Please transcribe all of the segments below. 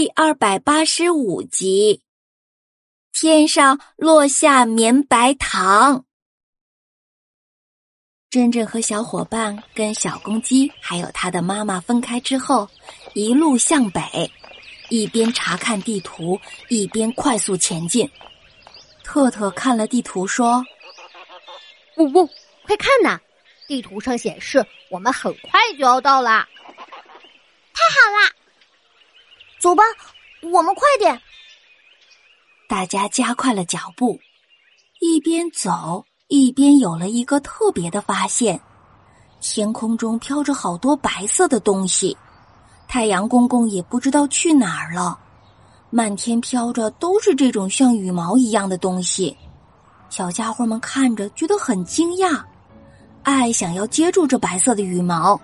第二百八十五集。天上落下绵白糖。珍珍和小伙伴跟小公鸡还有他的妈妈分开之后，一路向北，一边查看地图，一边快速前进。特特看了地图，说：“呜呜，快看呐！地图上显示我们很快就要到啦！太好啦！走吧，我们快点！”大家加快了脚步，一边走一边有了一个特别的发现：天空中飘着好多白色的东西，太阳公公也不知道去哪儿了。漫天飘着都是这种像羽毛一样的东西，小家伙们看着觉得很惊讶。爱想要接住这白色的羽毛，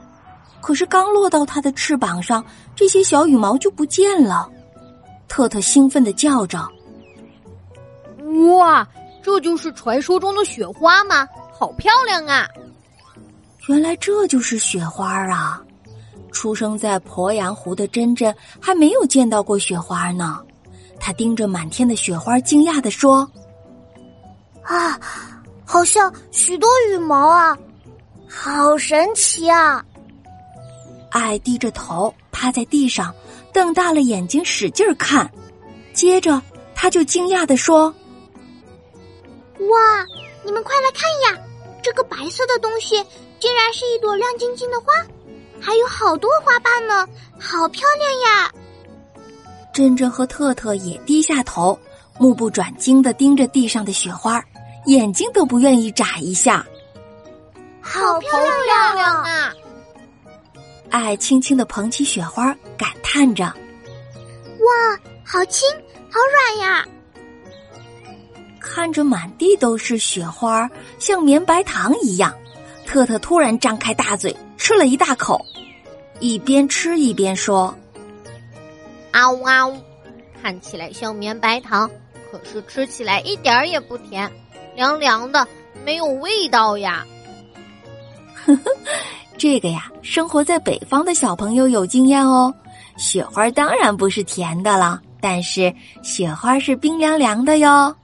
可是刚落到它的翅膀上，这些小羽毛就不见了。特特兴奋的叫着。哇，这就是传说中的雪花吗？好漂亮啊！原来这就是雪花啊！出生在鄱阳湖的珍珍还没有见到过雪花呢。他盯着满天的雪花，惊讶的说：“啊，好像许多羽毛啊，好神奇啊！”爱低着头趴在地上，瞪大了眼睛使劲看，接着他就惊讶的说。哇！你们快来看呀，这个白色的东西竟然是一朵亮晶晶的花，还有好多花瓣呢，好漂亮呀！珍珍和特特也低下头，目不转睛的盯着地上的雪花，眼睛都不愿意眨一下。好漂亮啊！爱轻轻的捧起雪花，感叹着：“哇，好轻，好软呀！”看着满地都是雪花，像绵白糖一样，特特突然张开大嘴吃了一大口，一边吃一边说：“啊呜啊呜，看起来像绵白糖，可是吃起来一点儿也不甜，凉凉的，没有味道呀。”呵呵，这个呀，生活在北方的小朋友有经验哦。雪花当然不是甜的了，但是雪花是冰凉凉的哟。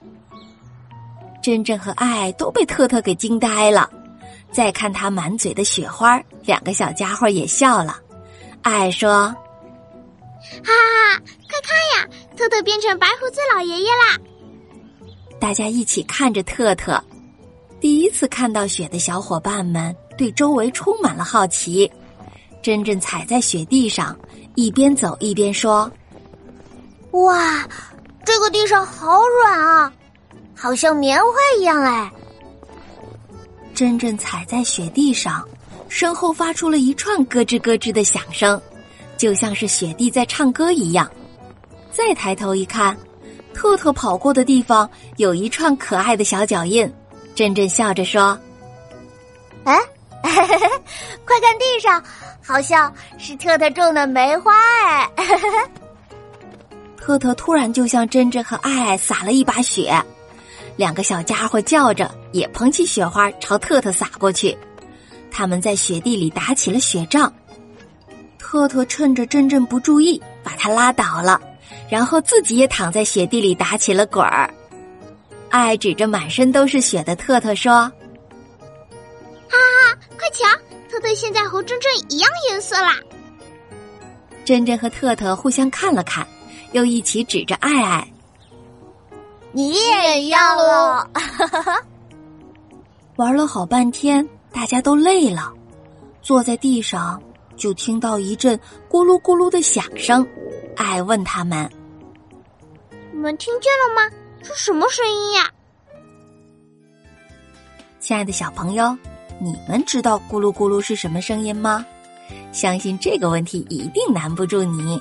珍珍和爱都被特特给惊呆了，再看他满嘴的雪花，两个小家伙也笑了。爱说：“哈哈哈，快看呀，特特变成白胡子老爷爷啦！”大家一起看着特特，第一次看到雪的小伙伴们对周围充满了好奇。珍珍踩在雪地上，一边走一边说：“哇，这个地上好软啊！”好像棉花一样哎！珍珍踩在雪地上，身后发出了一串咯吱咯吱的响声，就像是雪地在唱歌一样。再抬头一看，特特跑过的地方有一串可爱的小脚印。珍珍笑着说：“哎，快看地上，好像是特特种的梅花哎！”特特突然就向珍珍和爱爱撒了一把雪。两个小家伙叫着，也捧起雪花朝特特撒过去。他们在雪地里打起了雪仗。特特趁着珍珍不注意，把他拉倒了，然后自己也躺在雪地里打起了滚儿。爱指着满身都是雪的特特说：“，瞧，特特现在和珍珍一样颜色啦！”珍珍和特特互相看了看，又一起指着爱爱。你也一样了，玩了好半天，大家都累了，坐在地上，就听到一阵咕噜咕噜的响声。爱问他们：“你们听见了吗？是什么声音呀？”亲爱的小朋友，你们知道咕噜咕噜是什么声音吗？相信这个问题一定难不住你。